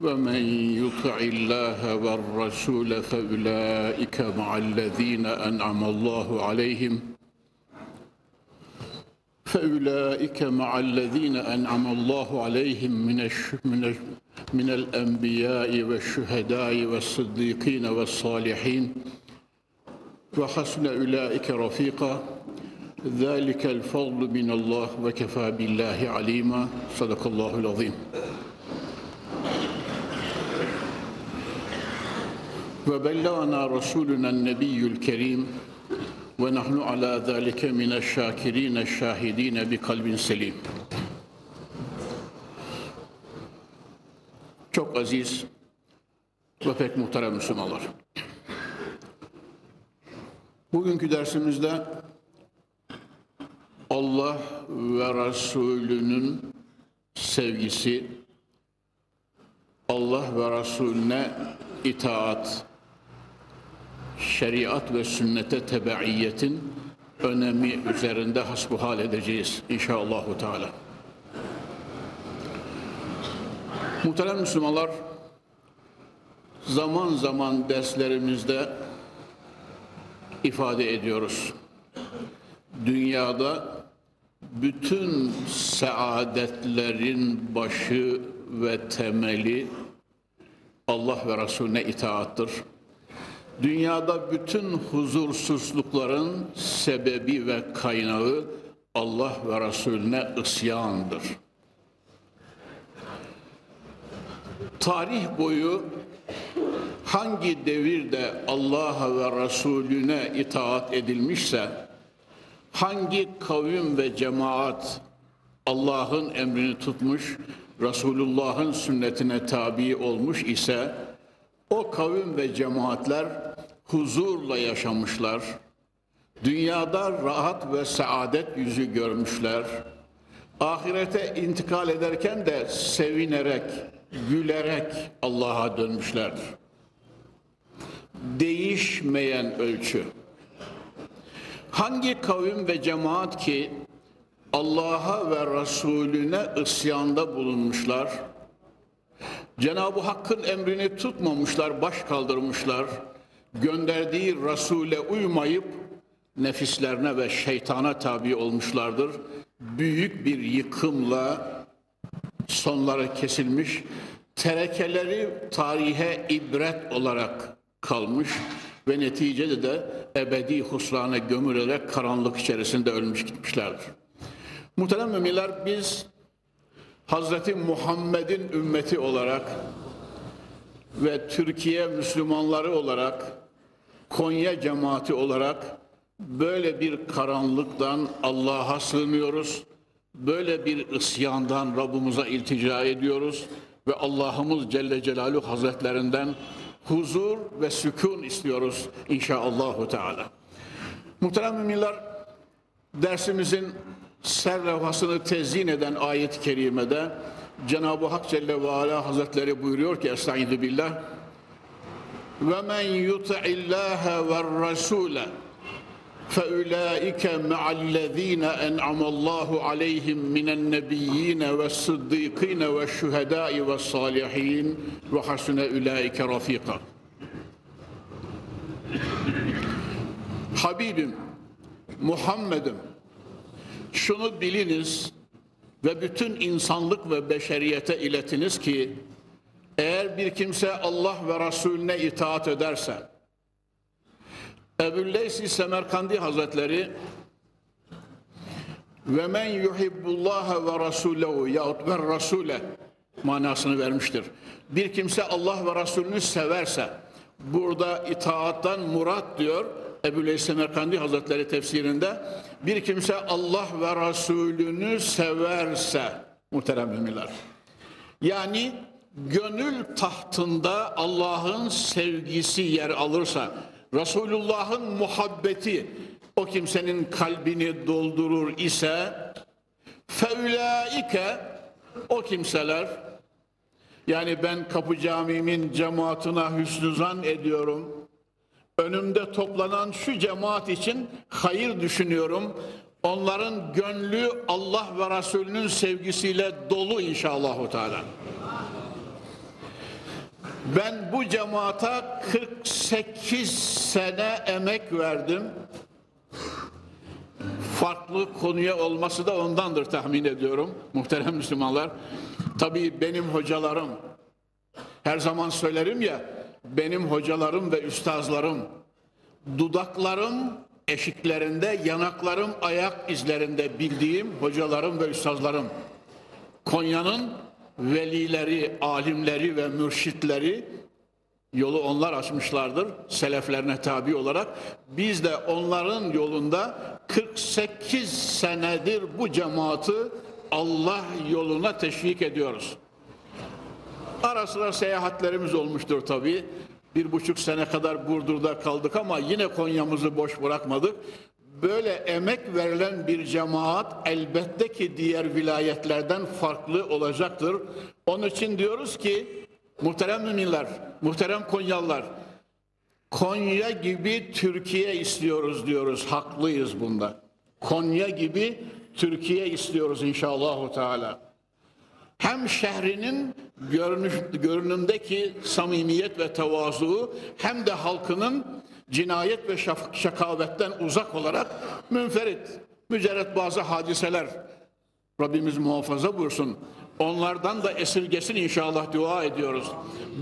ومن يطع الله والرسول فأولئك مع الذين أنعم الله عليهم. فأولئك مع الذين أنعم الله عليهم من الش... من. من الأنبياء والشهداء والصديقين والصالحين. وحسن أولئك رفيقا. ذلك الفضل من الله وكفى بالله عليما. صدق الله العظيم. وبلغنا رسولنا النبي الكريم ونحن على ذلك من الشاكرين الشاهدين بقلب سليم Çok aziz ve pek muhterem Müslümanlar. Bugünkü dersimizde Allah ve Resulünün sevgisi, Allah ve Resulüne itaat, şeriat ve sünnete tebaiyetin önemi üzerinde hasbuhal edeceğiz inşallahü teala. Muhterem Müslümanlar, zaman zaman derslerimizde ifade ediyoruz. Dünyada bütün saadetlerin başı ve temeli Allah ve Resulüne itaattır. Dünyada bütün huzursuzlukların sebebi ve kaynağı Allah ve Resulüne isyandır. Tarih boyu hangi devirde Allah'a ve Resulüne itaat edilmişse, hangi kavim ve cemaat Allah'ın emrini tutmuş, Resulullah'ın sünnetine tabi olmuş ise, o kavim ve cemaatler huzurla yaşamışlar, dünyada rahat ve saadet yüzü görmüşler, ahirete intikal ederken de sevinerek, gülerek Allah'a dönmüşlerdir. Değişmeyen ölçü. Hangi kavim ve cemaat ki Allah'a ve Resulüne isyanda bulunmuşlar, Cenab-ı Hakk'ın emrini tutmamışlar, baş kaldırmışlar, gönderdiği Resul'e uymayıp nefislerine ve şeytana tabi olmuşlardır. Büyük bir yıkımla sonları kesilmiş, terekeleri tarihe ibret olarak kalmış ve neticede de ebedi husrana gömülerek karanlık içerisinde ölmüş gitmişlerdir. Muhterem müminler biz Hazreti Muhammed'in ümmeti olarak ve Türkiye Müslümanları olarak Konya cemaati olarak böyle bir karanlıktan Allah'a sığınıyoruz. Böyle bir isyandan Rabbimize iltica ediyoruz ve Allah'ımız Celle Celaluhu Hazretlerinden huzur ve sükun istiyoruz inşallahü teala. Muhterem müminler dersimizin serlevhasını tezyin eden ayet-i kerimede Cenab-ı Hak Celle ve Ala Hazretleri buyuruyor ki Estaizu billah ve men yuti'illâhe ve rasûle فَاُولَٰئِكَ مَعَ الَّذ۪ينَ اَنْعَمَ اللّٰهُ عَلَيْهِمْ مِنَ النَّبِيِّينَ وَالصِّدِّيقِينَ وَالشُّهَدَاءِ وَالصَّالِحِينَ وَحَسُنَ اُولَٰئِكَ رَف۪يقًا Habibim, Muhammed'im, şunu biliniz ve bütün insanlık ve beşeriyete iletiniz ki, eğer bir kimse Allah ve Resulüne itaat ederse, Ebu'l-Leysi Semerkandi Hazretleri ve men yuhibbullaha ve rasulehu yahut ve rasule manasını vermiştir. Bir kimse Allah ve Resulünü severse burada itaattan murat diyor Ebu'l-Leysi Semerkandi Hazretleri tefsirinde bir kimse Allah ve Resulünü severse muhterem müminler. Yani gönül tahtında Allah'ın sevgisi yer alırsa, Resulullah'ın muhabbeti o kimsenin kalbini doldurur ise feulaike o kimseler yani ben Kapı Camii'min cemaatine hüsnü zan ediyorum. Önümde toplanan şu cemaat için hayır düşünüyorum. Onların gönlü Allah ve Resulünün sevgisiyle dolu inşallah. Teala. Ben bu cemaata 48 sene emek verdim. Farklı konuya olması da ondandır tahmin ediyorum muhterem Müslümanlar. Tabii benim hocalarım, her zaman söylerim ya, benim hocalarım ve üstazlarım, dudaklarım eşiklerinde, yanaklarım ayak izlerinde bildiğim hocalarım ve üstazlarım. Konya'nın velileri, alimleri ve mürşitleri yolu onlar açmışlardır seleflerine tabi olarak. Biz de onların yolunda 48 senedir bu cemaati Allah yoluna teşvik ediyoruz. Ara sıra seyahatlerimiz olmuştur tabii. Bir buçuk sene kadar Burdur'da kaldık ama yine Konya'mızı boş bırakmadık. Böyle emek verilen bir cemaat elbette ki diğer vilayetlerden farklı olacaktır. Onun için diyoruz ki muhterem müminler, muhterem Konyalılar, Konya gibi Türkiye istiyoruz diyoruz. Haklıyız bunda. Konya gibi Türkiye istiyoruz inşallah Teala. Hem şehrinin görünüş, görünümdeki samimiyet ve tevazu hem de halkının cinayet ve şakavetten uzak olarak münferit, mücerret bazı hadiseler Rabbimiz muhafaza buyursun. Onlardan da esirgesin inşallah dua ediyoruz.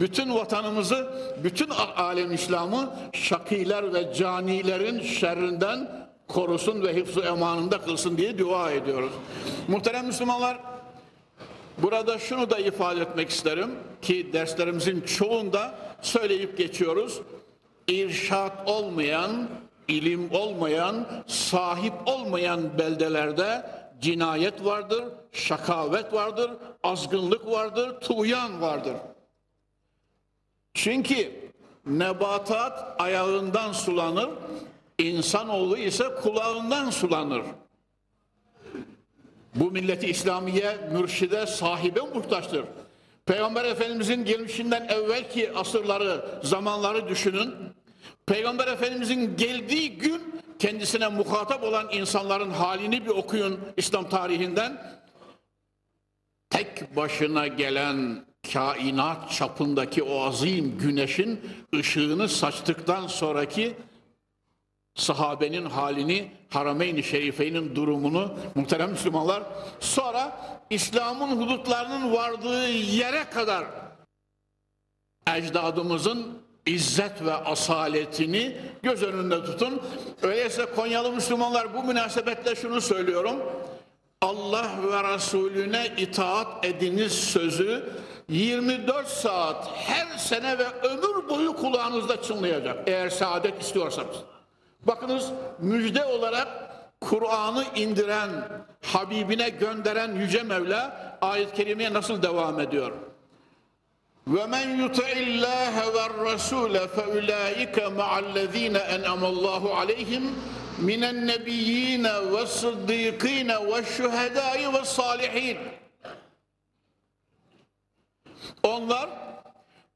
Bütün vatanımızı, bütün alem İslam'ı şakiler ve canilerin şerrinden korusun ve hıfzı emanında kılsın diye dua ediyoruz. Muhterem Müslümanlar, burada şunu da ifade etmek isterim ki derslerimizin çoğunda söyleyip geçiyoruz. İrşat olmayan, ilim olmayan, sahip olmayan beldelerde cinayet vardır, şakavet vardır, azgınlık vardır, tuğyan vardır. Çünkü nebatat ayağından sulanır, İnsanoğlu ise kulağından sulanır. Bu milleti İslamiye mürşide sahibe muhtaçtır. Peygamber Efendimizin gelmişinden evvelki asırları, zamanları düşünün. Peygamber Efendimizin geldiği gün kendisine muhatap olan insanların halini bir okuyun İslam tarihinden. Tek başına gelen kainat çapındaki o azim güneşin ışığını saçtıktan sonraki sahabenin halini, Harameyn-i Şerife'nin durumunu muhterem Müslümanlar sonra İslam'ın hudutlarının vardığı yere kadar ecdadımızın izzet ve asaletini göz önünde tutun. Öyleyse Konyalı Müslümanlar bu münasebetle şunu söylüyorum. Allah ve Resulüne itaat ediniz sözü 24 saat her sene ve ömür boyu kulağınızda çınlayacak. Eğer saadet istiyorsanız. Bakınız müjde olarak Kur'an'ı indiren, Habibine gönderen Yüce Mevla ayet-i kerimeye nasıl devam ediyor? وَمَنْ يُطِعِ اللّٰهَ وَالرَّسُولَ فَاُولَٰئِكَ مَعَ الَّذ۪ينَ اَنْعَمَ اللّٰهُ عَلَيْهِمْ مِنَ النَّبِيِّينَ وَالصِّدِّيقِينَ وَالشُّهَدَاءِ وَالصَّالِحِينَ Onlar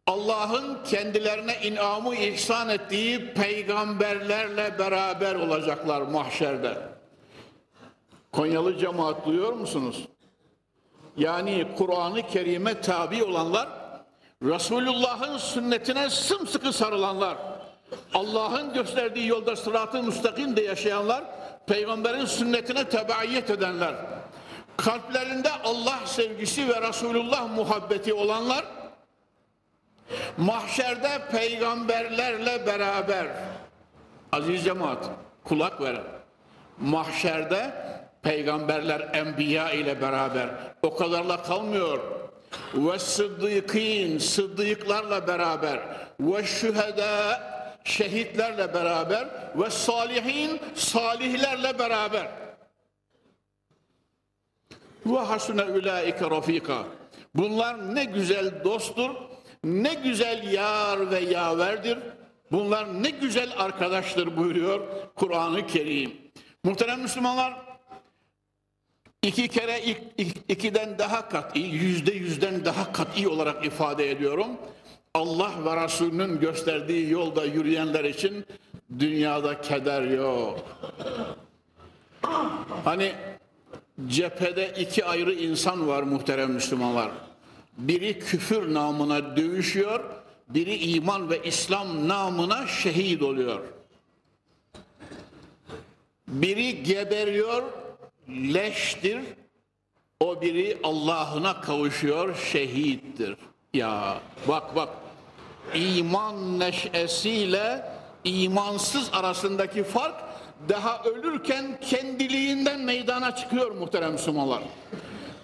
Allah'ın kendilerine inamı ihsan ettiği peygamberlerle beraber olacaklar mahşerde. Konyalı cemaat duyuyor musunuz? Yani Kur'an-ı Kerim'e tabi olanlar, Resulullah'ın sünnetine sımsıkı sarılanlar, Allah'ın gösterdiği yolda sıratı müstakimde yaşayanlar, peygamberin sünnetine tebaiyet edenler, kalplerinde Allah sevgisi ve Resulullah muhabbeti olanlar, Mahşerde peygamberlerle beraber aziz cemaat kulak verin. Mahşerde peygamberler enbiya ile beraber o kadarla kalmıyor. Ve sıddıkîn sıddıklarla beraber ve şühedâ şehitlerle beraber ve salihin salihlerle beraber ve hasune ulaike rafika Bunlar ne güzel dosttur, ne güzel yar ve yaverdir. Bunlar ne güzel arkadaştır buyuruyor Kur'an-ı Kerim. Muhterem Müslümanlar, iki kere ikiden daha kat'i, yüzde yüzden daha kat'i olarak ifade ediyorum. Allah ve Resulünün gösterdiği yolda yürüyenler için dünyada keder yok. Hani cephede iki ayrı insan var muhterem Müslümanlar. Biri küfür namına dövüşüyor, biri iman ve İslam namına şehit oluyor. Biri geberiyor, leştir. O biri Allah'ına kavuşuyor, şehittir. Ya bak bak iman neşesiyle imansız arasındaki fark daha ölürken kendiliğinden meydana çıkıyor muhterem Müslümanlar.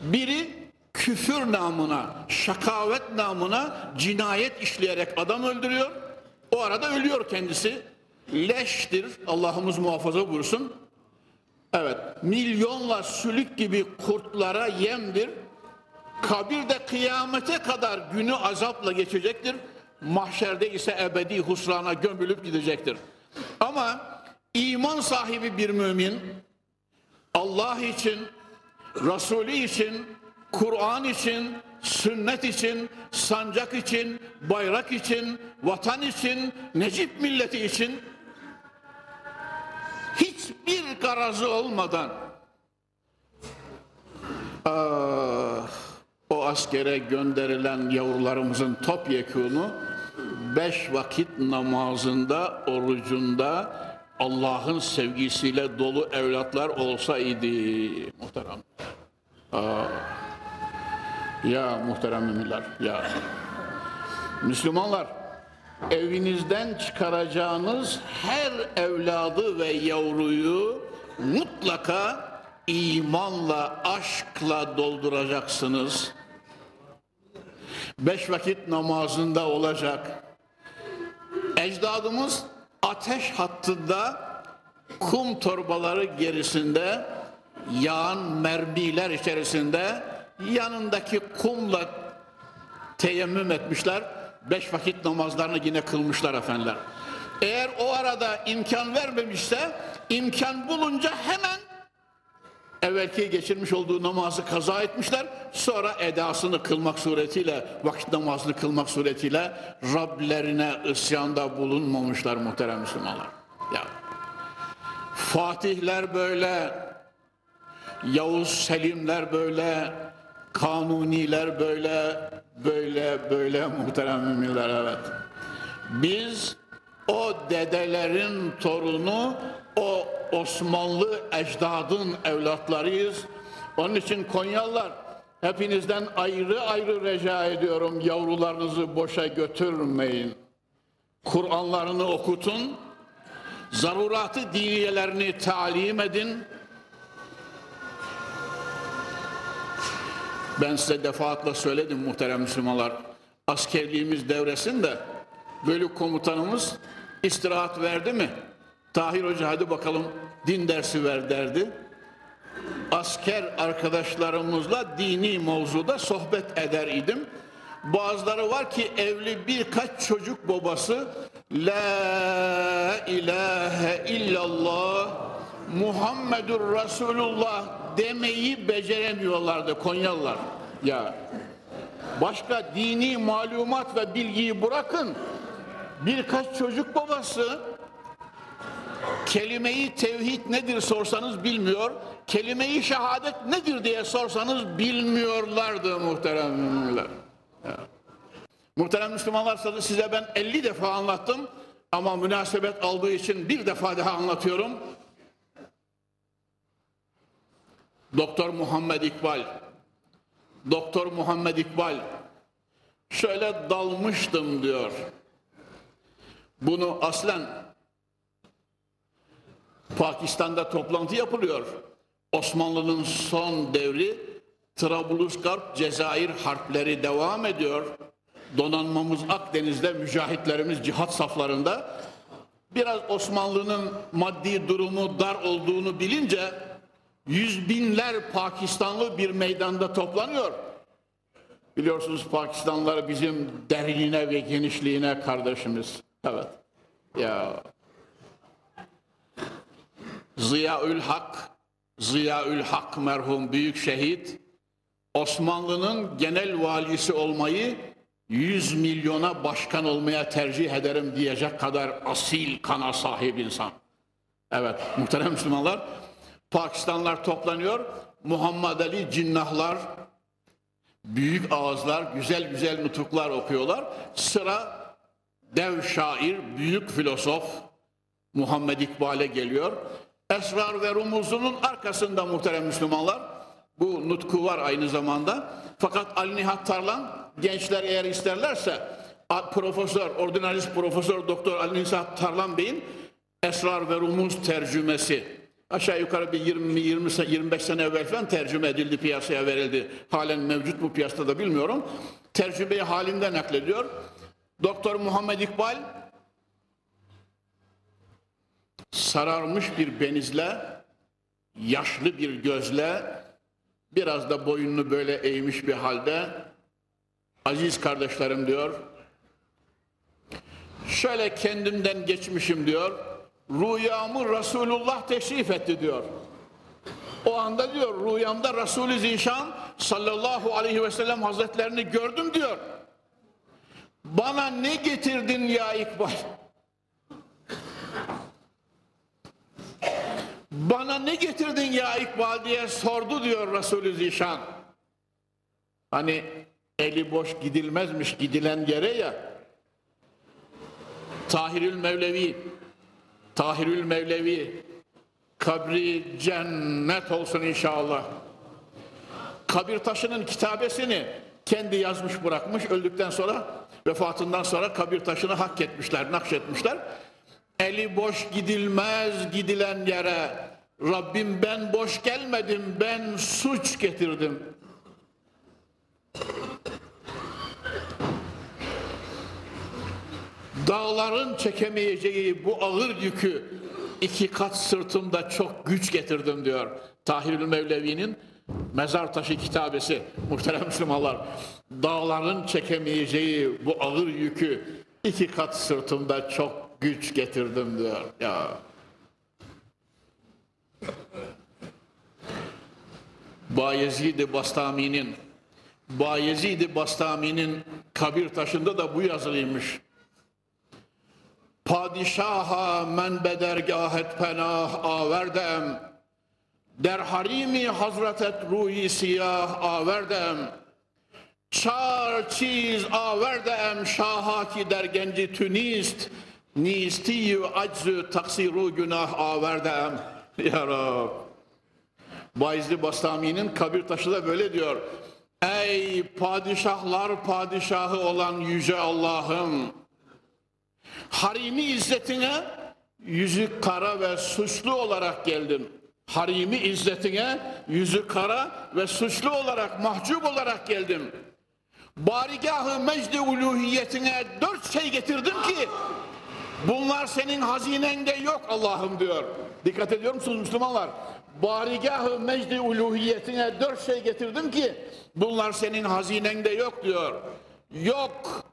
Biri küfür namına, şakavet namına cinayet işleyerek adam öldürüyor. O arada ölüyor kendisi. Leştir, Allah'ımız muhafaza buyursun. Evet, milyonla sülük gibi kurtlara yemdir. Kabirde kıyamete kadar günü azapla geçecektir. Mahşerde ise ebedi husrana gömülüp gidecektir. Ama iman sahibi bir mümin Allah için, Resulü için, Kur'an için, sünnet için, sancak için, bayrak için, vatan için, Necip milleti için hiçbir garazı olmadan ah, o askere gönderilen yavrularımızın topyekunu beş vakit namazında, orucunda Allah'ın sevgisiyle dolu evlatlar olsaydı muhterem. Aa, ya muhterem ya. Müslümanlar, evinizden çıkaracağınız her evladı ve yavruyu mutlaka imanla, aşkla dolduracaksınız. Beş vakit namazında olacak. Ecdadımız ateş hattında kum torbaları gerisinde yağan mermiler içerisinde yanındaki kumla teyemmüm etmişler. Beş vakit namazlarını yine kılmışlar efendiler. Eğer o arada imkan vermemişse imkan bulunca hemen evvelki geçirmiş olduğu namazı kaza etmişler. Sonra edasını kılmak suretiyle, vakit namazını kılmak suretiyle Rablerine isyanda bulunmamışlar muhterem Müslümanlar. Ya. Fatihler böyle, Yavuz Selimler böyle, Kanuniler böyle, böyle, böyle muhterem müminler evet. Biz o dedelerin torunu, o Osmanlı ecdadın evlatlarıyız. Onun için Konyalılar hepinizden ayrı ayrı rica ediyorum yavrularınızı boşa götürmeyin. Kur'anlarını okutun, zaruratı diniyelerini talim edin. Ben size defaatle söyledim muhterem Müslümanlar. Askerliğimiz devresinde bölük komutanımız istirahat verdi mi? Tahir Hoca hadi bakalım din dersi ver derdi. Asker arkadaşlarımızla dini mevzuda sohbet eder idim. Bazıları var ki evli birkaç çocuk babası La ilahe illallah Muhammedur Resulullah demeyi beceremiyorlardı Konyalılar. Ya başka dini malumat ve bilgiyi bırakın. Birkaç çocuk babası kelimeyi tevhid nedir sorsanız bilmiyor. Kelimeyi şehadet nedir diye sorsanız bilmiyorlardı muhterem müminler. Muhterem Müslümanlar size ben 50 defa anlattım ama münasebet aldığı için bir defa daha anlatıyorum. Doktor Muhammed İkbal Doktor Muhammed İkbal şöyle dalmıştım diyor. Bunu aslen Pakistan'da toplantı yapılıyor. Osmanlı'nın son devri Trablusgarp, Cezayir harpleri devam ediyor. Donanmamız Akdeniz'de, mücahitlerimiz cihat saflarında. Biraz Osmanlı'nın maddi durumu dar olduğunu bilince yüz binler Pakistanlı bir meydanda toplanıyor. Biliyorsunuz Pakistanlılar bizim derinliğine ve genişliğine kardeşimiz. Evet. Ya Ziyaül Hak, Ziyaül Hak merhum büyük şehit Osmanlı'nın genel valisi olmayı 100 milyona başkan olmaya tercih ederim diyecek kadar asil kana sahip insan. Evet muhterem Müslümanlar Pakistanlar toplanıyor. Muhammed Ali cinnahlar büyük ağızlar, güzel güzel nutuklar okuyorlar. Sıra dev şair, büyük filozof Muhammed İkbal'e geliyor. Esrar ve Rumuzunun arkasında muhterem Müslümanlar. Bu nutku var aynı zamanda. Fakat Ali Nihat Tarlan gençler eğer isterlerse Profesör, ordinalist Profesör Doktor Ali Nihat Tarlan Bey'in Esrar ve Rumuz tercümesi aşağı yukarı bir 20 20 25 sene evvel falan tercüme edildi piyasaya verildi. Halen mevcut bu piyasada da bilmiyorum. Tercümeyi halinde naklediyor. Doktor Muhammed İkbal sararmış bir benizle, yaşlı bir gözle, biraz da boynunu böyle eğmiş bir halde, aziz kardeşlerim diyor, şöyle kendimden geçmişim diyor, rüyamı Resulullah teşrif etti diyor. O anda diyor rüyamda Resulü Zişan sallallahu aleyhi ve sellem hazretlerini gördüm diyor. Bana ne getirdin ya İkbal? Bana ne getirdin ya İkbal diye sordu diyor Resulü Zişan. Hani eli boş gidilmezmiş gidilen yere ya. Tahirül Mevlevi, Tahirül Mevlevi, kabri cennet olsun inşallah. Kabir taşının kitabesini kendi yazmış bırakmış öldükten sonra vefatından sonra kabir taşını hak etmişler, nakşetmişler. Eli boş gidilmez gidilen yere. Rabbim ben boş gelmedim, ben suç getirdim. Dağların çekemeyeceği bu ağır yükü iki kat sırtımda çok güç getirdim diyor. Tahirül Mevlevi'nin mezar taşı kitabesi muhterem Müslümanlar. Dağların çekemeyeceği bu ağır yükü iki kat sırtımda çok güç getirdim diyor. Ya. Bayezid-i Bastami'nin Bayezid-i Bastami'nin kabir taşında da bu yazılıymış. Padişaha men bedergahet penah averdem der harimi hazretet ruhi siyah averdem çar çiz averdem şaha ki der genci tünist Nistiyu aczü taksiru günah averdem. Ya Rab. Bayezid Bastami'nin kabir taşı da böyle diyor. Ey padişahlar padişahı olan yüce Allah'ım. Harimi izzetine yüzü kara ve suçlu olarak geldim. Harimi izzetine yüzü kara ve suçlu olarak mahcup olarak geldim. Barigahı mecdi uluhiyetine dört şey getirdim ki Bunlar senin hazinende yok Allah'ım diyor. Dikkat ediyor musunuz Müslümanlar? Barigahı mecdi uluhiyetine dört şey getirdim ki bunlar senin hazinende yok diyor. Yok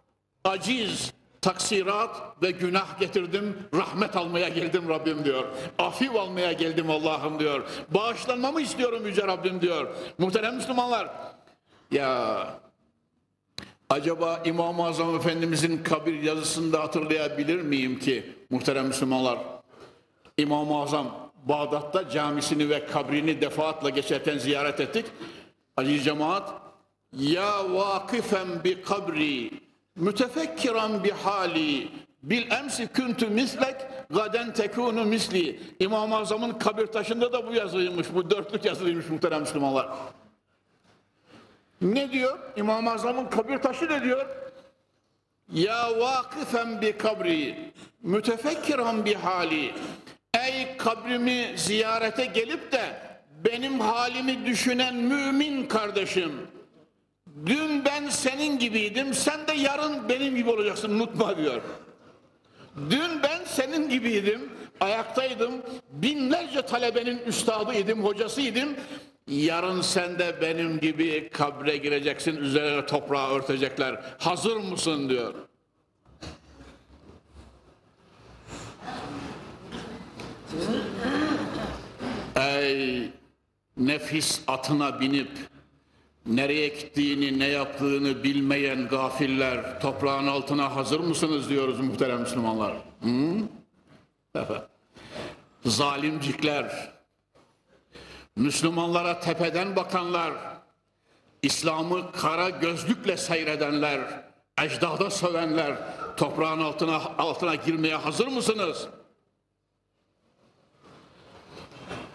aciz, taksirat ve günah getirdim, rahmet almaya geldim Rabbim diyor. Afif almaya geldim Allah'ım diyor. Bağışlanmamı istiyorum Yüce Rabbim diyor. Muhterem Müslümanlar, ya Acaba İmam-ı Azam Efendimizin kabir yazısını da hatırlayabilir miyim ki muhterem Müslümanlar? İmam-ı Azam Bağdat'ta camisini ve kabrini defaatla geçerken ziyaret ettik. Aziz cemaat, ya vakifen bi kabri, mütefekkiran bi hali, bil emsi küntü mislek, gaden tekunu misli. İmam-ı Azam'ın kabir taşında da bu yazılıymış, bu dörtlük yazılıymış muhterem Müslümanlar. Ne diyor? İmam-ı Azam'ın kabir taşı ne diyor? Ya vakifen bi kabri, mütefekkiran bi hali. Ey kabrimi ziyarete gelip de benim halimi düşünen mümin kardeşim. Dün ben senin gibiydim, sen de yarın benim gibi olacaksın unutma diyor. Dün ben senin gibiydim, ayaktaydım, binlerce talebenin üstadıydım, hocasıydım. Yarın sen de benim gibi kabre gireceksin, üzerine toprağı örtecekler. Hazır mısın diyor. Ey nefis atına binip nereye gittiğini, ne yaptığını bilmeyen gafiller toprağın altına hazır mısınız diyoruz muhterem Müslümanlar. Hı? Zalimcikler, Müslümanlara tepeden bakanlar, İslam'ı kara gözlükle seyredenler, ecdada sövenler, toprağın altına altına girmeye hazır mısınız?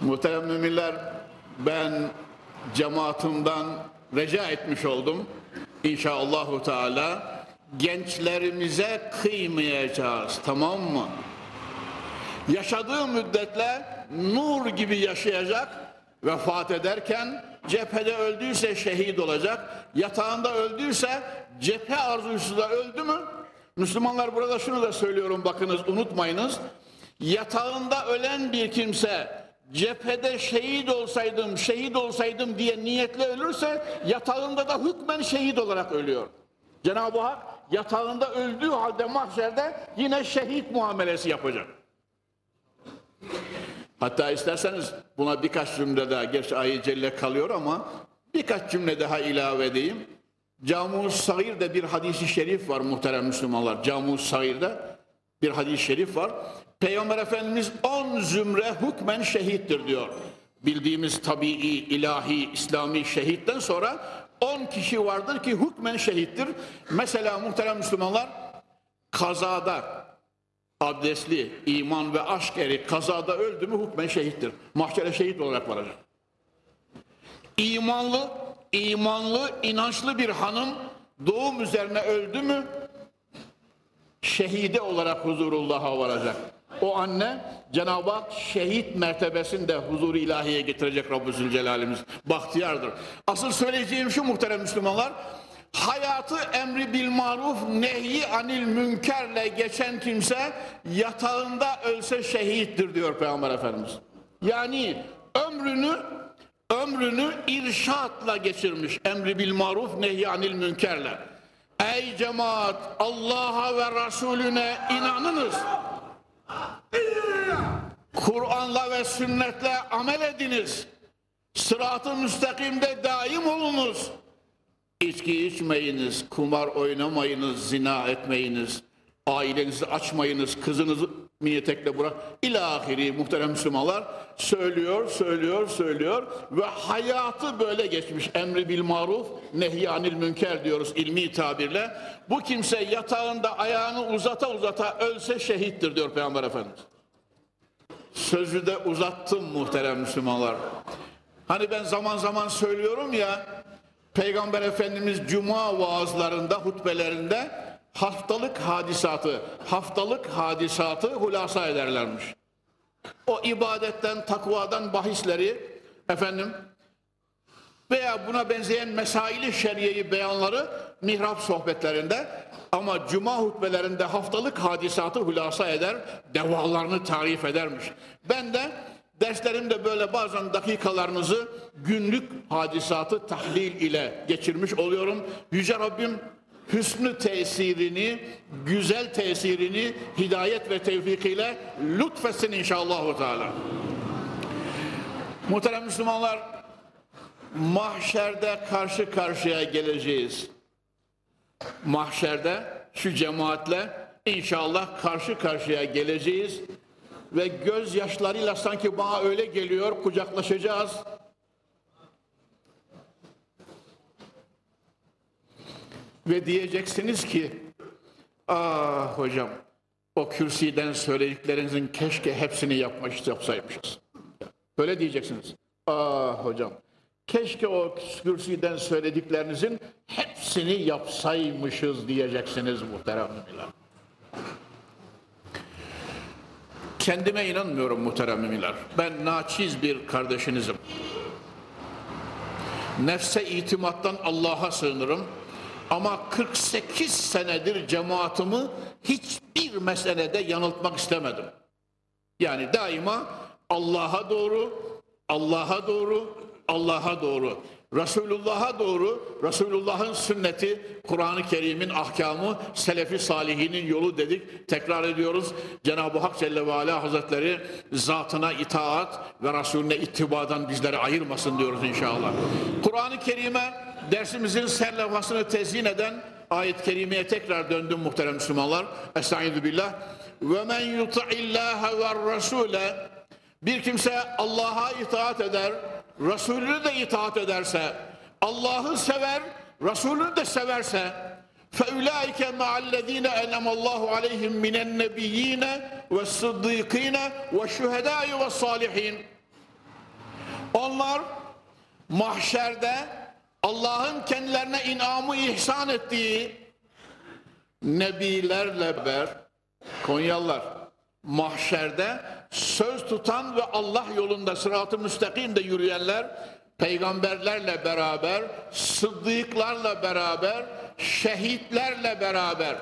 Muhterem müminler, ben cemaatimden rica etmiş oldum. İnşallahü Teala gençlerimize kıymayacağız, tamam mı? Yaşadığı müddetle nur gibi yaşayacak, vefat ederken cephede öldüyse şehit olacak, yatağında öldüyse cephe arzusuyla öldü mü? Müslümanlar burada şunu da söylüyorum bakınız unutmayınız. Yatağında ölen bir kimse cephede şehit olsaydım, şehit olsaydım diye niyetle ölürse yatağında da hükmen şehit olarak ölüyor. Cenab-ı Hak yatağında öldüğü halde mahşerde yine şehit muamelesi yapacak. Hatta isterseniz buna birkaç cümle daha, gerçi ayı celle kalıyor ama birkaç cümle daha ilave edeyim. Camus Sagir'de bir hadisi şerif var muhterem Müslümanlar. Camus Sagir'de bir hadis-i şerif var. Peygamber Efendimiz on zümre hükmen şehittir diyor. Bildiğimiz tabii, ilahi, İslami şehitten sonra on kişi vardır ki hükmen şehittir. Mesela muhterem Müslümanlar kazada abdestli, iman ve aşk eri kazada öldü mü hükmen şehittir. Mahşere şehit olarak varacak. İmanlı, imanlı, inançlı bir hanım doğum üzerine öldü mü şehide olarak huzurullah'a varacak. O anne Cenab-ı Hak şehit mertebesinde huzuru ilahiye getirecek Rabbü Zülcelal'imiz. Bahtiyardır. Asıl söyleyeceğim şu muhterem Müslümanlar. Hayatı emri bil maruf nehi anil münkerle geçen kimse yatağında ölse şehittir diyor Peygamber Efendimiz. Yani ömrünü ömrünü irşatla geçirmiş. Emri bil maruf nehi anil münkerle. Ey cemaat Allah'a ve Resulüne inanınız. Kur'an'la ve sünnetle amel ediniz. Sırat-ı müstakimde daim olunuz. İçki içmeyiniz, kumar oynamayınız, zina etmeyiniz, ailenizi açmayınız, kızınızı miyetekle bırak. İlahiri muhterem Müslümanlar söylüyor, söylüyor, söylüyor ve hayatı böyle geçmiş. Emri bil maruf, nehyanil münker diyoruz ilmi tabirle. Bu kimse yatağında ayağını uzata uzata ölse şehittir diyor Peygamber Efendimiz. Sözü de uzattım muhterem Müslümanlar. Hani ben zaman zaman söylüyorum ya, Peygamber Efendimiz cuma vaazlarında, hutbelerinde haftalık hadisatı, haftalık hadisatı hulasa ederlermiş. O ibadetten, takvadan bahisleri efendim veya buna benzeyen mesaili şeriyeyi beyanları mihrap sohbetlerinde ama cuma hutbelerinde haftalık hadisatı hulasa eder, devalarını tarif edermiş. Ben de derslerimde böyle bazen dakikalarınızı günlük hadisatı tahlil ile geçirmiş oluyorum. Yüce Rabbim hüsnü tesirini, güzel tesirini hidayet ve tevfik ile lütfetsin inşallah. Teala. Muhterem Müslümanlar, mahşerde karşı karşıya geleceğiz. Mahşerde şu cemaatle inşallah karşı karşıya geleceğiz ve gözyaşlarıyla sanki bana öyle geliyor kucaklaşacağız. Ve diyeceksiniz ki ah hocam o kürsiden söylediklerinizin keşke hepsini yapmış yapsaymışız. Böyle diyeceksiniz. Ah hocam keşke o kürsiden söylediklerinizin hepsini yapsaymışız diyeceksiniz muhterem müminler. Kendime inanmıyorum muhterem müminler. Ben naçiz bir kardeşinizim. Nefse itimattan Allah'a sığınırım. Ama 48 senedir cemaatimi hiçbir meselede yanıltmak istemedim. Yani daima Allah'a doğru, Allah'a doğru, Allah'a doğru. Resulullah'a doğru, Resulullah'ın sünneti, Kur'an-ı Kerim'in ahkamı, Selefi Salihinin yolu dedik. Tekrar ediyoruz. Cenab-ı Hak Celle ve Ala Hazretleri zatına itaat ve Resulüne ittibadan bizleri ayırmasın diyoruz inşallah. Kur'an-ı Kerim'e dersimizin serlevhasını tezyin eden ayet-i kerimeye tekrar döndüm muhterem Müslümanlar. Estaizu billah. Ve men yuta'illâhe ve rasûle bir kimse Allah'a itaat eder, Resulünü de itaat ederse, Allah'ı sever, Resulünü de severse, فَاُولَٰئِكَ مَعَ الَّذ۪ينَ اَنَمَ اللّٰهُ عَلَيْهِمْ مِنَ النَّبِيِّينَ وَالصِّدِّيقِينَ وَالشُّهَدَاءِ وَالصَّالِحِينَ Onlar mahşerde Allah'ın kendilerine inamı ihsan ettiği nebilerle beraber Konyalılar mahşerde söz tutan ve Allah yolunda sırat-ı müstakimde yürüyenler peygamberlerle beraber, sıddıklarla beraber, şehitlerle beraber.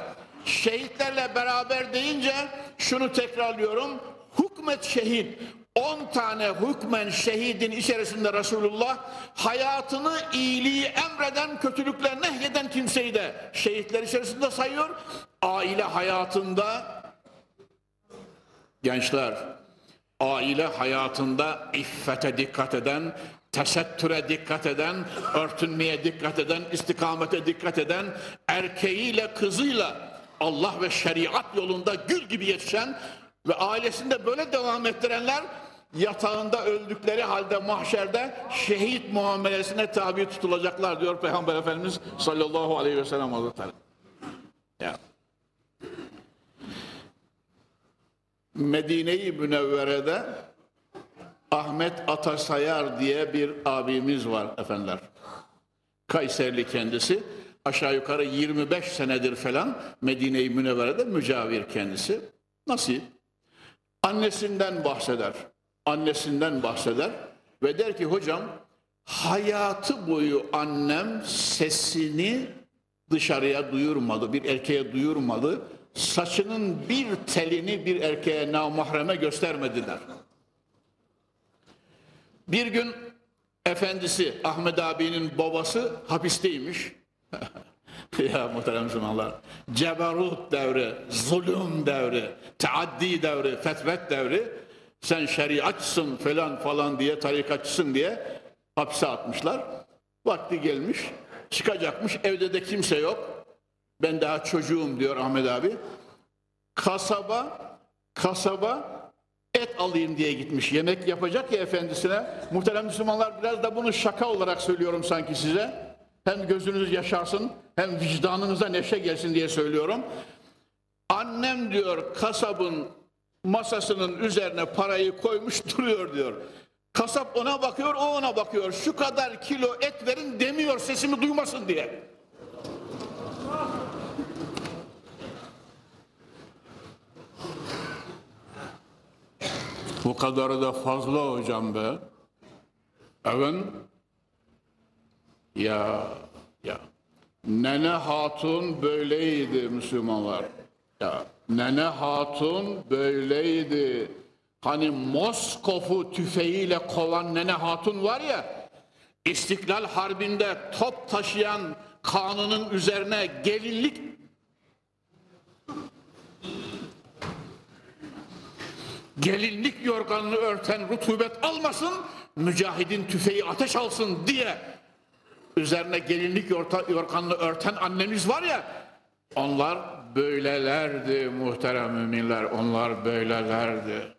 Şehitlerle beraber deyince şunu tekrarlıyorum. Hükmet şehit. 10 tane hükmen şehidin içerisinde Resulullah hayatını iyiliği emreden, kötülükler nehyeden kimseyi de şehitler içerisinde sayıyor. Aile hayatında gençler aile hayatında iffete dikkat eden, tesettüre dikkat eden, örtünmeye dikkat eden, istikamete dikkat eden, erkeğiyle kızıyla Allah ve şeriat yolunda gül gibi yetişen ve ailesinde böyle devam ettirenler yatağında öldükleri halde mahşerde şehit muamelesine tabi tutulacaklar diyor Peygamber Efendimiz sallallahu aleyhi ve sellem Hazretleri. Ya. Medine-i Münevvere'de Ahmet Atasayar diye bir abimiz var efendiler. Kayserli kendisi. Aşağı yukarı 25 senedir falan Medine-i Münevvere'de mücavir kendisi. Nasip. Annesinden bahseder. Annesinden bahseder ve der ki hocam hayatı boyu annem sesini dışarıya duyurmadı, bir erkeğe duyurmadı saçının bir telini bir erkeğe namahreme göstermediler. Bir gün efendisi Ahmet abinin babası hapisteymiş. ya muhterem Müslümanlar. Ceberut devri, zulüm devri, taaddi devri, fetret devri. Sen şeriatçısın falan falan diye, tarikatçısın diye hapse atmışlar. Vakti gelmiş, çıkacakmış, evde de kimse yok. Ben daha çocuğum diyor Ahmet abi. Kasaba, kasaba et alayım diye gitmiş. Yemek yapacak ya efendisine. Muhterem Müslümanlar biraz da bunu şaka olarak söylüyorum sanki size. Hem gözünüz yaşarsın hem vicdanınıza neşe gelsin diye söylüyorum. Annem diyor kasabın masasının üzerine parayı koymuş duruyor diyor. Kasap ona bakıyor, o ona bakıyor. Şu kadar kilo et verin demiyor sesimi duymasın diye. Bu kadarı da fazla hocam be. Evet. Ya ya. Nene Hatun böyleydi Müslümanlar. Ya Nene Hatun böyleydi. Hani Moskov'u tüfeğiyle kovan Nene Hatun var ya, İstiklal Harbi'nde top taşıyan kanının üzerine gelinlik gelinlik yorganını örten rutubet almasın, mücahidin tüfeği ateş alsın diye üzerine gelinlik yorganını örten annemiz var ya, onlar böylelerdi muhterem müminler, onlar böylelerdi.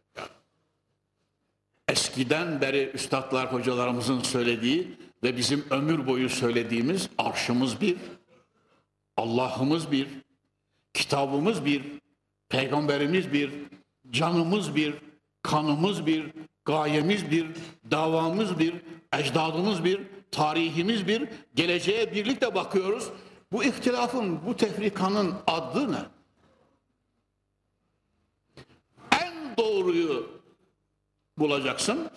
Eskiden beri üstadlar hocalarımızın söylediği ve bizim ömür boyu söylediğimiz arşımız bir, Allah'ımız bir, kitabımız bir, peygamberimiz bir, canımız bir, kanımız bir, gayemiz bir, davamız bir, ecdadımız bir, tarihimiz bir, geleceğe birlikte bakıyoruz. Bu ihtilafın, bu tefrikanın adı ne? En doğruyu bulacaksın.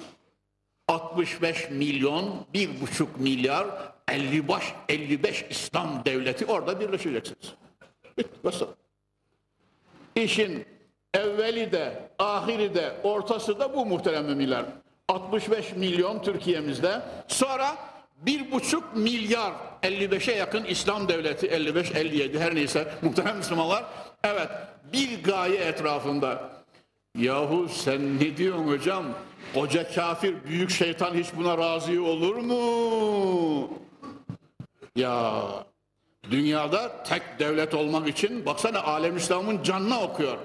65 milyon, bir buçuk milyar, 50 baş, 55 İslam devleti orada birleşeceksiniz. Bitti, İşin Evveli de, ahiri de, ortası da bu muhterem müminler. 65 milyon Türkiye'mizde. Sonra bir buçuk milyar 55'e yakın İslam devleti 55-57 her neyse muhterem Müslümanlar. Evet bir gaye etrafında. Yahu sen ne diyorsun hocam? Koca kafir büyük şeytan hiç buna razı olur mu? Ya dünyada tek devlet olmak için baksana alem İslam'ın canına okuyor.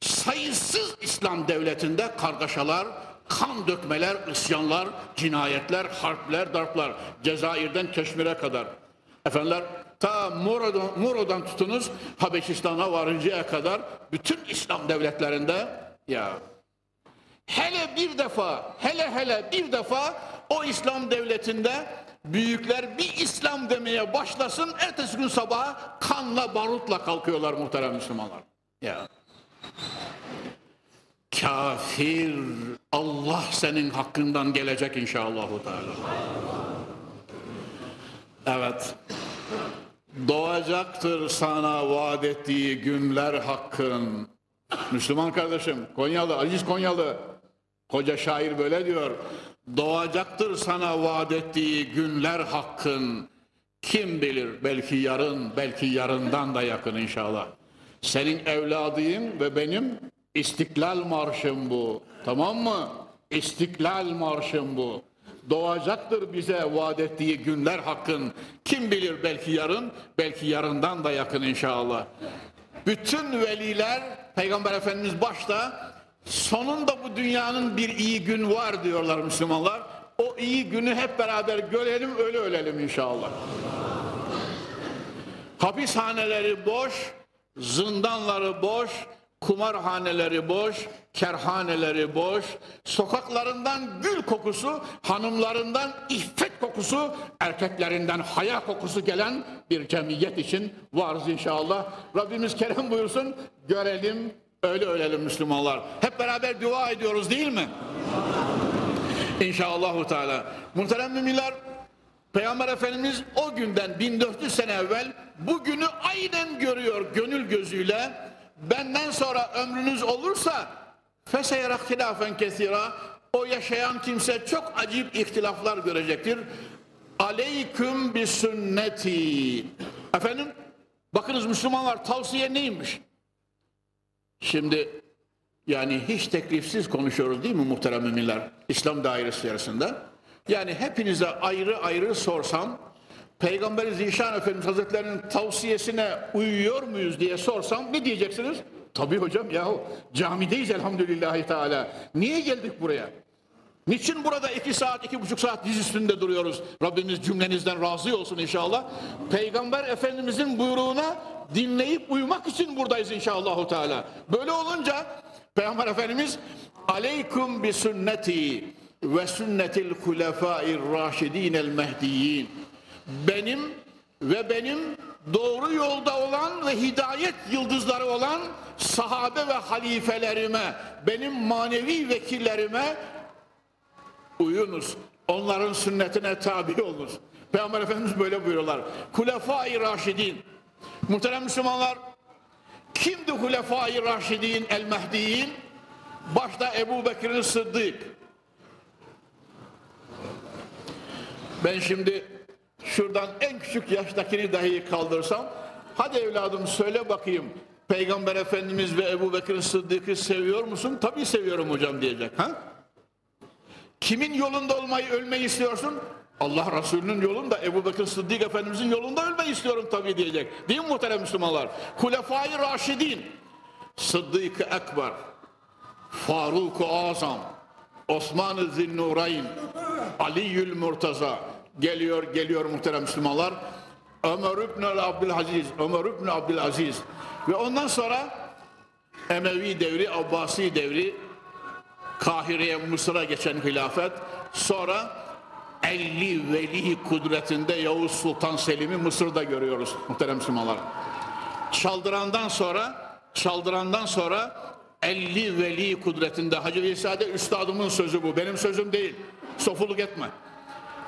Sayısız İslam devletinde kargaşalar, kan dökmeler, isyanlar, cinayetler, harpler, darplar. Cezayir'den Keşmir'e kadar. Efendiler ta Moro'dan, Moro'dan tutunuz Habeşistan'a varıncaya kadar bütün İslam devletlerinde ya hele bir defa hele hele bir defa o İslam devletinde büyükler bir İslam demeye başlasın ertesi gün sabaha kanla barutla kalkıyorlar muhterem Müslümanlar. Ya kafir Allah senin hakkından gelecek inşallah. Evet. Doğacaktır sana vaat ettiği günler hakkın. Müslüman kardeşim, Konyalı, Aziz Konyalı, koca şair böyle diyor. Doğacaktır sana vaat ettiği günler hakkın. Kim bilir belki yarın, belki yarından da yakın inşallah. Senin evladıyım ve benim İstiklal Marşım bu. Tamam mı? İstiklal Marşım bu. Doğacaktır bize vaat ettiği günler hakkın. Kim bilir belki yarın, belki yarından da yakın inşallah. Bütün veliler, Peygamber Efendimiz başta sonunda bu dünyanın bir iyi gün var diyorlar Müslümanlar. O iyi günü hep beraber görelim, öyle ölelim inşallah. Hapishaneleri boş, zindanları boş, kumarhaneleri boş, kerhaneleri boş, sokaklarından gül kokusu, hanımlarından iffet kokusu, erkeklerinden haya kokusu gelen bir cemiyet için varız inşallah. Rabbimiz kerem buyursun, görelim, öyle ölelim Müslümanlar. Hep beraber dua ediyoruz değil mi? İnşallah Teala. Muhterem müminler, Peygamber Efendimiz o günden 1400 sene evvel bugünü aynen görüyor gönül gözüyle benden sonra ömrünüz olursa feseyra hilafen kesira o yaşayan kimse çok acip ihtilaflar görecektir. Aleyküm bi sünneti. Efendim bakınız Müslümanlar tavsiye neymiş? Şimdi yani hiç teklifsiz konuşuyoruz değil mi muhterem müminler İslam dairesi içerisinde? Yani hepinize ayrı ayrı sorsam Peygamber Zişan Efendimiz Hazretleri'nin tavsiyesine uyuyor muyuz diye sorsam ne diyeceksiniz? Tabii hocam yahu camideyiz elhamdülillahi teala. Niye geldik buraya? Niçin burada iki saat, iki buçuk saat diz üstünde duruyoruz? Rabbimiz cümlenizden razı olsun inşallah. Peygamber Efendimizin buyruğuna dinleyip uyumak için buradayız inşallah. Teala. Böyle olunca Peygamber Efendimiz Aleyküm bi sünneti ve sünnetil hulefâir raşidînel mehdiyin benim ve benim doğru yolda olan ve hidayet yıldızları olan sahabe ve halifelerime, benim manevi vekillerime uyunuz. Onların sünnetine tabi olunuz. Peygamber Efendimiz böyle buyuruyorlar. Hulefai Raşidin. Muhterem Müslümanlar, kimdi Hulefai Raşidin el Mehdiyin? Başta Ebu Bekir'in Sıddık. Ben şimdi şuradan en küçük yaştakini dahi kaldırsam hadi evladım söyle bakayım Peygamber Efendimiz ve Ebu Bekir Sıddık'ı seviyor musun? Tabii seviyorum hocam diyecek. Ha? Kimin yolunda olmayı ölmeyi istiyorsun? Allah Resulü'nün yolunda Ebu Bekir Sıddık Efendimizin yolunda ölmeyi istiyorum tabii diyecek. Değil mi muhterem Müslümanlar? Kulefai Raşidin, Sıddık-ı Ekber, Faruk-u Azam, Osman-ı Zinnurayn, Ali'ül Murtaza, geliyor geliyor muhterem Müslümanlar. Ömer İbn Abdülaziz, Ömer İbn Abdülaziz ve ondan sonra Emevi devri, Abbasi devri, Kahire'ye, Mısır'a geçen hilafet, sonra 50 veli kudretinde Yavuz Sultan Selim'i Mısır'da görüyoruz muhterem Müslümanlar. Çaldırandan sonra, çaldırandan sonra 50 veli kudretinde Hacı Veysade üstadımın sözü bu, benim sözüm değil. Sofuluk etme.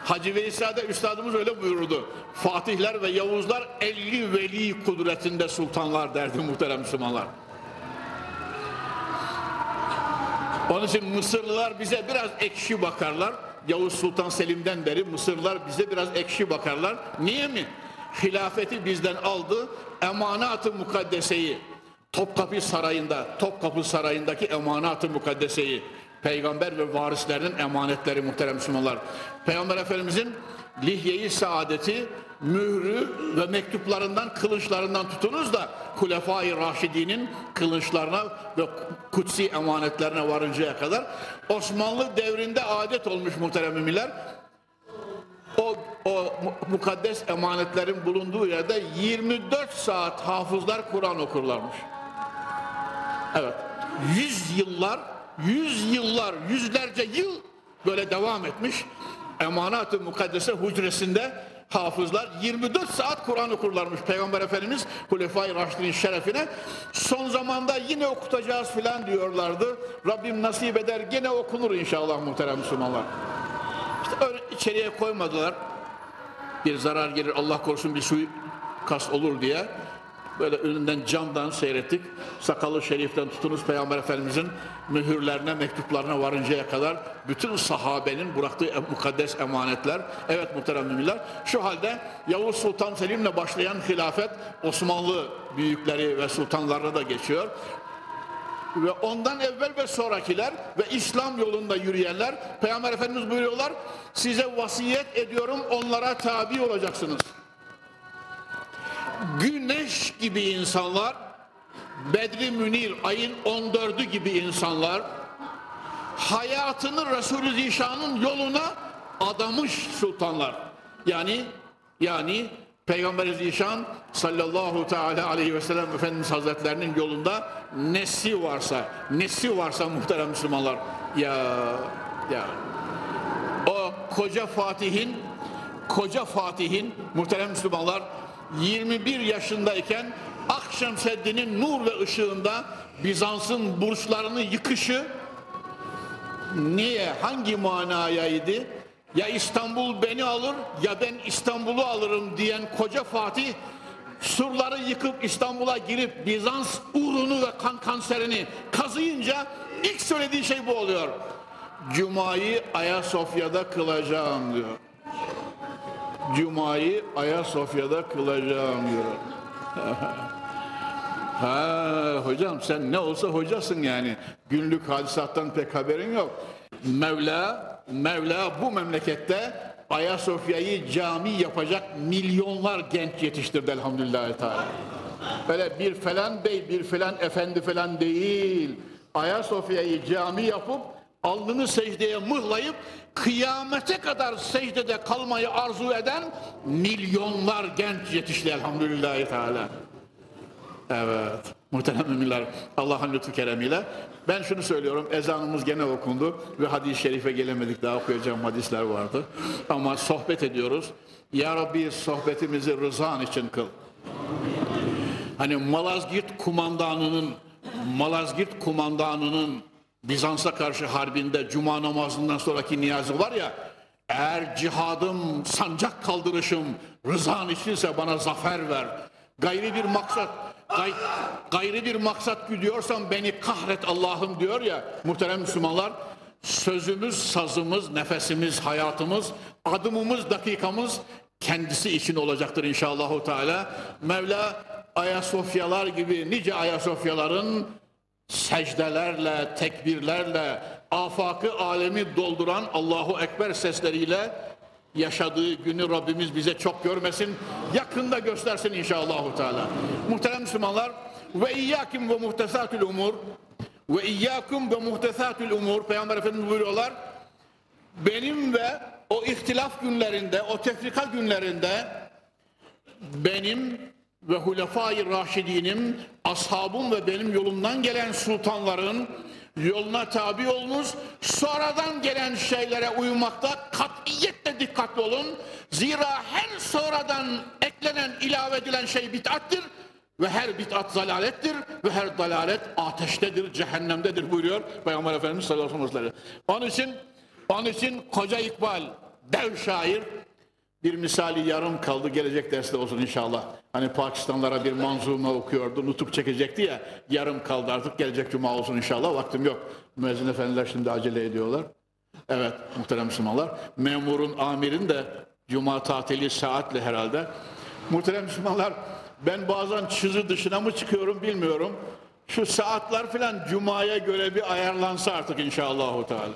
Hacı Veysa'da üstadımız öyle buyurdu. Fatihler ve Yavuzlar 50 veli kudretinde sultanlar derdi muhterem Müslümanlar. Onun için Mısırlılar bize biraz ekşi bakarlar. Yavuz Sultan Selim'den beri Mısırlılar bize biraz ekşi bakarlar. Niye mi? Hilafeti bizden aldı. Emanat-ı mukaddeseyi Topkapı Sarayı'nda, Topkapı Sarayı'ndaki emanat-ı mukaddeseyi peygamber ve varislerinin emanetleri muhterem Müslümanlar. Peygamber Efendimizin lihye-i saadeti mührü ve mektuplarından, kılıçlarından tutunuz da Kulefai Raşidi'nin kılıçlarına ve kutsi emanetlerine varıncaya kadar Osmanlı devrinde adet olmuş muhterem müminler. O, o mukaddes emanetlerin bulunduğu yerde 24 saat hafızlar Kur'an okurlarmış. Evet. Yüz yıllar, yüz yıllar, yüzlerce yıl böyle devam etmiş. Emanat-ı Mukaddese hücresinde hafızlar 24 saat Kur'an okurlarmış Peygamber Efendimiz Hulefai Raşid'in şerefine. Son zamanda yine okutacağız filan diyorlardı. Rabbim nasip eder yine okunur inşallah muhterem Müslümanlar. İşte öyle içeriye koymadılar. Bir zarar gelir Allah korusun bir suyu kas olur diye. Böyle önünden camdan seyrettik. Sakalı şeriften tutunuz Peygamber Efendimizin mühürlerine, mektuplarına varıncaya kadar bütün sahabenin bıraktığı mukaddes emanetler. Evet muhterem müminler. Şu halde Yavuz Sultan Selim'le başlayan hilafet Osmanlı büyükleri ve sultanlarına da geçiyor ve ondan evvel ve sonrakiler ve İslam yolunda yürüyenler Peygamber Efendimiz buyuruyorlar size vasiyet ediyorum onlara tabi olacaksınız güneş gibi insanlar, Bedri Münir ayın 14'ü gibi insanlar, hayatını Resulü Zişan'ın yoluna adamış sultanlar. Yani yani Peygamber Zişan sallallahu teala aleyhi ve sellem Efendimiz Hazretlerinin yolunda nesi varsa, nesi varsa muhterem Müslümanlar. Ya ya o koca Fatih'in koca Fatih'in muhterem Müslümanlar 21 yaşındayken Akşemseddin'in nur ve ışığında Bizans'ın burçlarını yıkışı niye, hangi manayaydı? Ya İstanbul beni alır ya ben İstanbul'u alırım diyen koca Fatih surları yıkıp İstanbul'a girip Bizans uğrunu ve kan kanserini kazıyınca ilk söylediği şey bu oluyor. Cuma'yı Ayasofya'da kılacağım diyor. Cuma'yı Ayasofya'da kılacağım diyor. ha hocam sen ne olsa hocasın yani. Günlük hadisattan pek haberin yok. Mevla, Mevla bu memlekette Ayasofya'yı cami yapacak milyonlar genç yetiştirdi elhamdülillah teala. Böyle bir falan bey, bir falan efendi falan değil. Ayasofya'yı cami yapıp alnını secdeye mıhlayıp kıyamete kadar secdede kalmayı arzu eden milyonlar genç yetişti elhamdülillahi teala. Evet. Muhterem müminler Allah'ın lütfu keremiyle. Ben şunu söylüyorum ezanımız gene okundu ve hadis-i şerife gelemedik daha okuyacağım hadisler vardı. Ama sohbet ediyoruz. Ya Rabbi sohbetimizi rızan için kıl. Hani Malazgirt kumandanının Malazgirt kumandanının Bizans'a karşı harbinde cuma namazından sonraki niyazı var ya eğer cihadım, sancak kaldırışım rızan içinse bana zafer ver. Gayri bir maksat, gay, gayri bir maksat güdüyorsan beni kahret Allah'ım diyor ya muhterem Müslümanlar. Sözümüz, sazımız, nefesimiz, hayatımız, adımımız, dakikamız kendisi için olacaktır inşallah. Teala. Mevla Ayasofyalar gibi nice Ayasofyaların secdelerle, tekbirlerle, afakı alemi dolduran Allahu Ekber sesleriyle yaşadığı günü Rabbimiz bize çok görmesin. Yakında göstersin inşallah. Teala. Muhterem Müslümanlar ve iyyakim ve muhtesatül umur ve iyyakum ve muhtesatül umur Peygamber Efendimiz buyuruyorlar benim ve o ihtilaf günlerinde, o tefrika günlerinde benim ve Hulefai Raşidinim, ashabım ve benim yolumdan gelen sultanların yoluna tabi olmuş, sonradan gelen şeylere uymakta katiyetle dikkatli olun. Zira her sonradan eklenen, ilave edilen şey bid'attir ve her bid'at zalalettir ve her dalalet ateştedir, cehennemdedir buyuruyor Peygamber Efendimiz sallallahu aleyhi ve sellem. Onun için, onun için koca İkbal, dev şair, Bir misali yarım kaldı gelecek derste olsun inşallah. Hani Pakistanlara bir manzuma okuyordu, nutuk çekecekti ya. Yarım kaldı artık gelecek cuma olsun inşallah. Vaktim yok. Müezzin efendiler şimdi acele ediyorlar. Evet muhterem Müslümanlar. Memurun, amirin de cuma tatili saatle herhalde. Muhterem Müslümanlar ben bazen çizgi dışına mı çıkıyorum bilmiyorum. Şu saatler filan cumaya göre bir ayarlansa artık inşallah. Teala.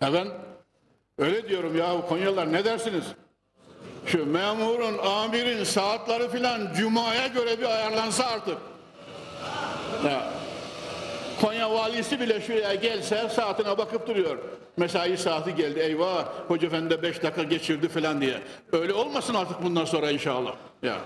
Efendim? Öyle diyorum ya Konyalılar ne dersiniz? Şu memurun, amirin saatleri filan cumaya göre bir ayarlansa artık. Ya, Konya valisi bile şuraya gelse saatine bakıp duruyor. Mesai saati geldi eyvah hoca efendi de beş dakika geçirdi filan diye. Öyle olmasın artık bundan sonra inşallah. Ya.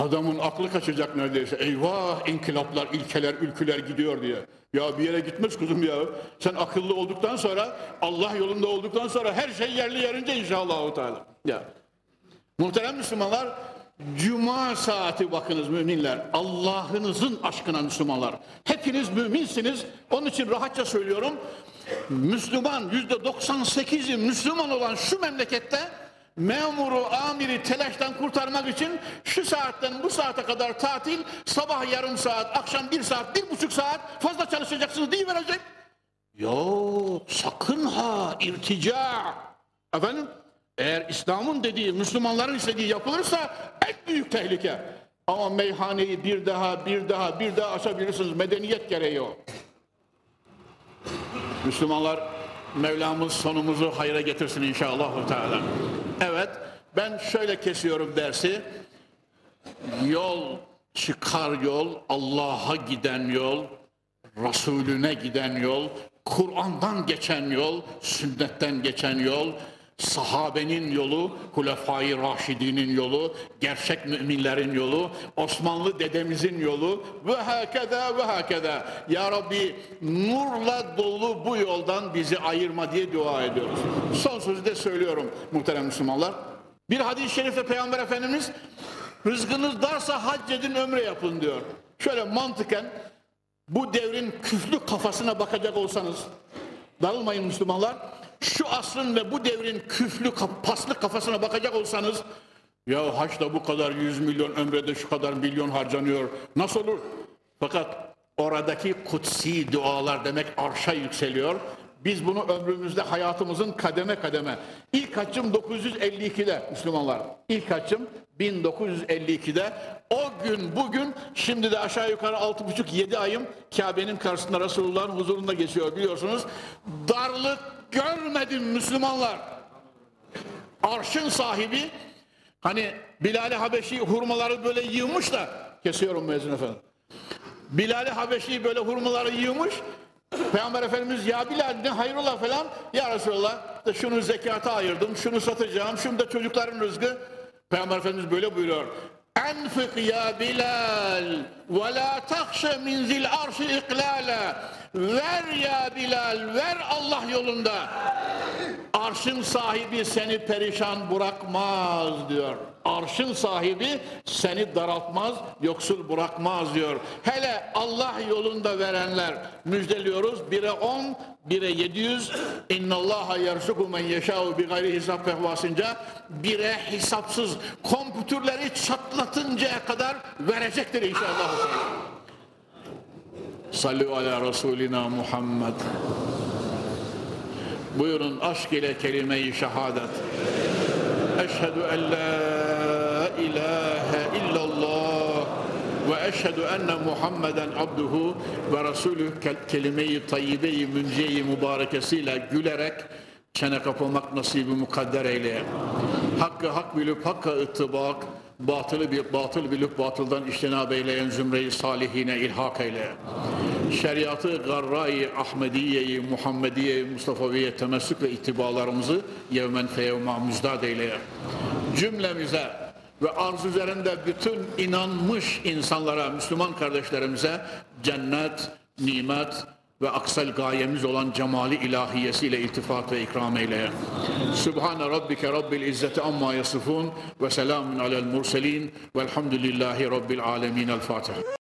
Adamın aklı kaçacak neredeyse. Eyvah inkılaplar, ilkeler, ülküler gidiyor diye. Ya bir yere gitmez kuzum ya. Sen akıllı olduktan sonra, Allah yolunda olduktan sonra her şey yerli yerince inşallah. Teala. Ya. Muhterem Müslümanlar, Cuma saati bakınız müminler. Allah'ınızın aşkına Müslümanlar. Hepiniz müminsiniz. Onun için rahatça söylüyorum. Müslüman yüzde 98'i Müslüman olan şu memlekette memuru, amiri telaştan kurtarmak için şu saatten bu saate kadar tatil, sabah yarım saat, akşam bir saat, bir buçuk saat fazla çalışacaksınız diye verecek. Yok sakın ha irtica. Efendim eğer İslam'ın dediği, Müslümanların istediği yapılırsa en büyük tehlike. Ama meyhaneyi bir daha, bir daha, bir daha açabilirsiniz. Medeniyet gereği o. Müslümanlar Mevlamız sonumuzu hayra getirsin inşallah. Teala. Evet ben şöyle kesiyorum dersi. Yol çıkar yol, Allah'a giden yol, Resulüne giden yol, Kur'an'dan geçen yol, sünnetten geçen yol, sahabenin yolu, Hulefai Raşidinin yolu, gerçek müminlerin yolu, Osmanlı dedemizin yolu ve hakeda ve hakeda. Ya Rabbi nurla dolu bu yoldan bizi ayırma diye dua ediyoruz. Son sözü de söylüyorum muhterem Müslümanlar. Bir hadis-i şerifte Peygamber Efendimiz rızkınız darsa hac edin ömre yapın diyor. Şöyle mantıken bu devrin küflü kafasına bakacak olsanız darılmayın Müslümanlar şu asrın ve bu devrin küflü paslı kafasına bakacak olsanız ya haçta bu kadar yüz milyon ömrede şu kadar milyon harcanıyor nasıl olur? Fakat oradaki kutsi dualar demek arşa yükseliyor. Biz bunu ömrümüzde hayatımızın kademe kademe. İlk haccım 952'de Müslümanlar. İlk haccım 1952'de. O gün bugün şimdi de aşağı yukarı 6,5-7 ayım Kabe'nin karşısında Resulullah'ın huzurunda geçiyor biliyorsunuz. Darlık görmedim Müslümanlar. Arşın sahibi hani Bilal-i Habeşi hurmaları böyle yığmış da kesiyorum müezzin efendim. Bilal-i Habeşi böyle hurmaları yığmış. Peygamber Efendimiz ya Bilal ne hayrola falan. Ya Resulallah işte şunu zekata ayırdım, şunu satacağım, şunu da çocukların rızkı. Peygamber Efendimiz böyle buyuruyor. Enfik ya Bilal ve la takşe min zil arşi iklala. Ver ya Bilal, ver Allah yolunda. Arşın sahibi seni perişan bırakmaz diyor. Arşın sahibi seni daraltmaz, yoksul bırakmaz diyor. Hele Allah yolunda verenler müjdeliyoruz. Bire on, bire yedi yüz. İnnallaha yerzuku men yeşâhu bi gayri hesap fehvasınca bire hesapsız kompütürleri çatlatıncaya kadar verecektir inşallah. Sallu ala Resulina Muhammed. Buyurun aşk ile kelime-i şehadet. Eşhedü en la ilahe illallah ve eşhedü enne Muhammeden abduhu ve resulü kelime-i tayyibe-i münce-i mübarekesiyle gülerek çene kapamak nasibi mukadder eyle. Hakkı hak bilip hakka ıttibak, batılı bir batıl bilip batıldan iştinab eyleyen zümreyi salihine ilhak eyle. Şeriatı garra-i Ahmediye-i Muhammediye-i Mustafa'ya temessük ve itibalarımızı yevmen feyevma müzdad eyle. Cümlemize ve arz üzerinde bütün inanmış insanlara, Müslüman kardeşlerimize cennet, nimet, ve aksal gayemiz olan cemali ilahiyesiyle iltifat ve ikram eyle. Sübhane Rabbike Rabbil İzzeti amma yasifun ve selamun alel murselin velhamdülillahi Rabbil alemin. El Fatiha.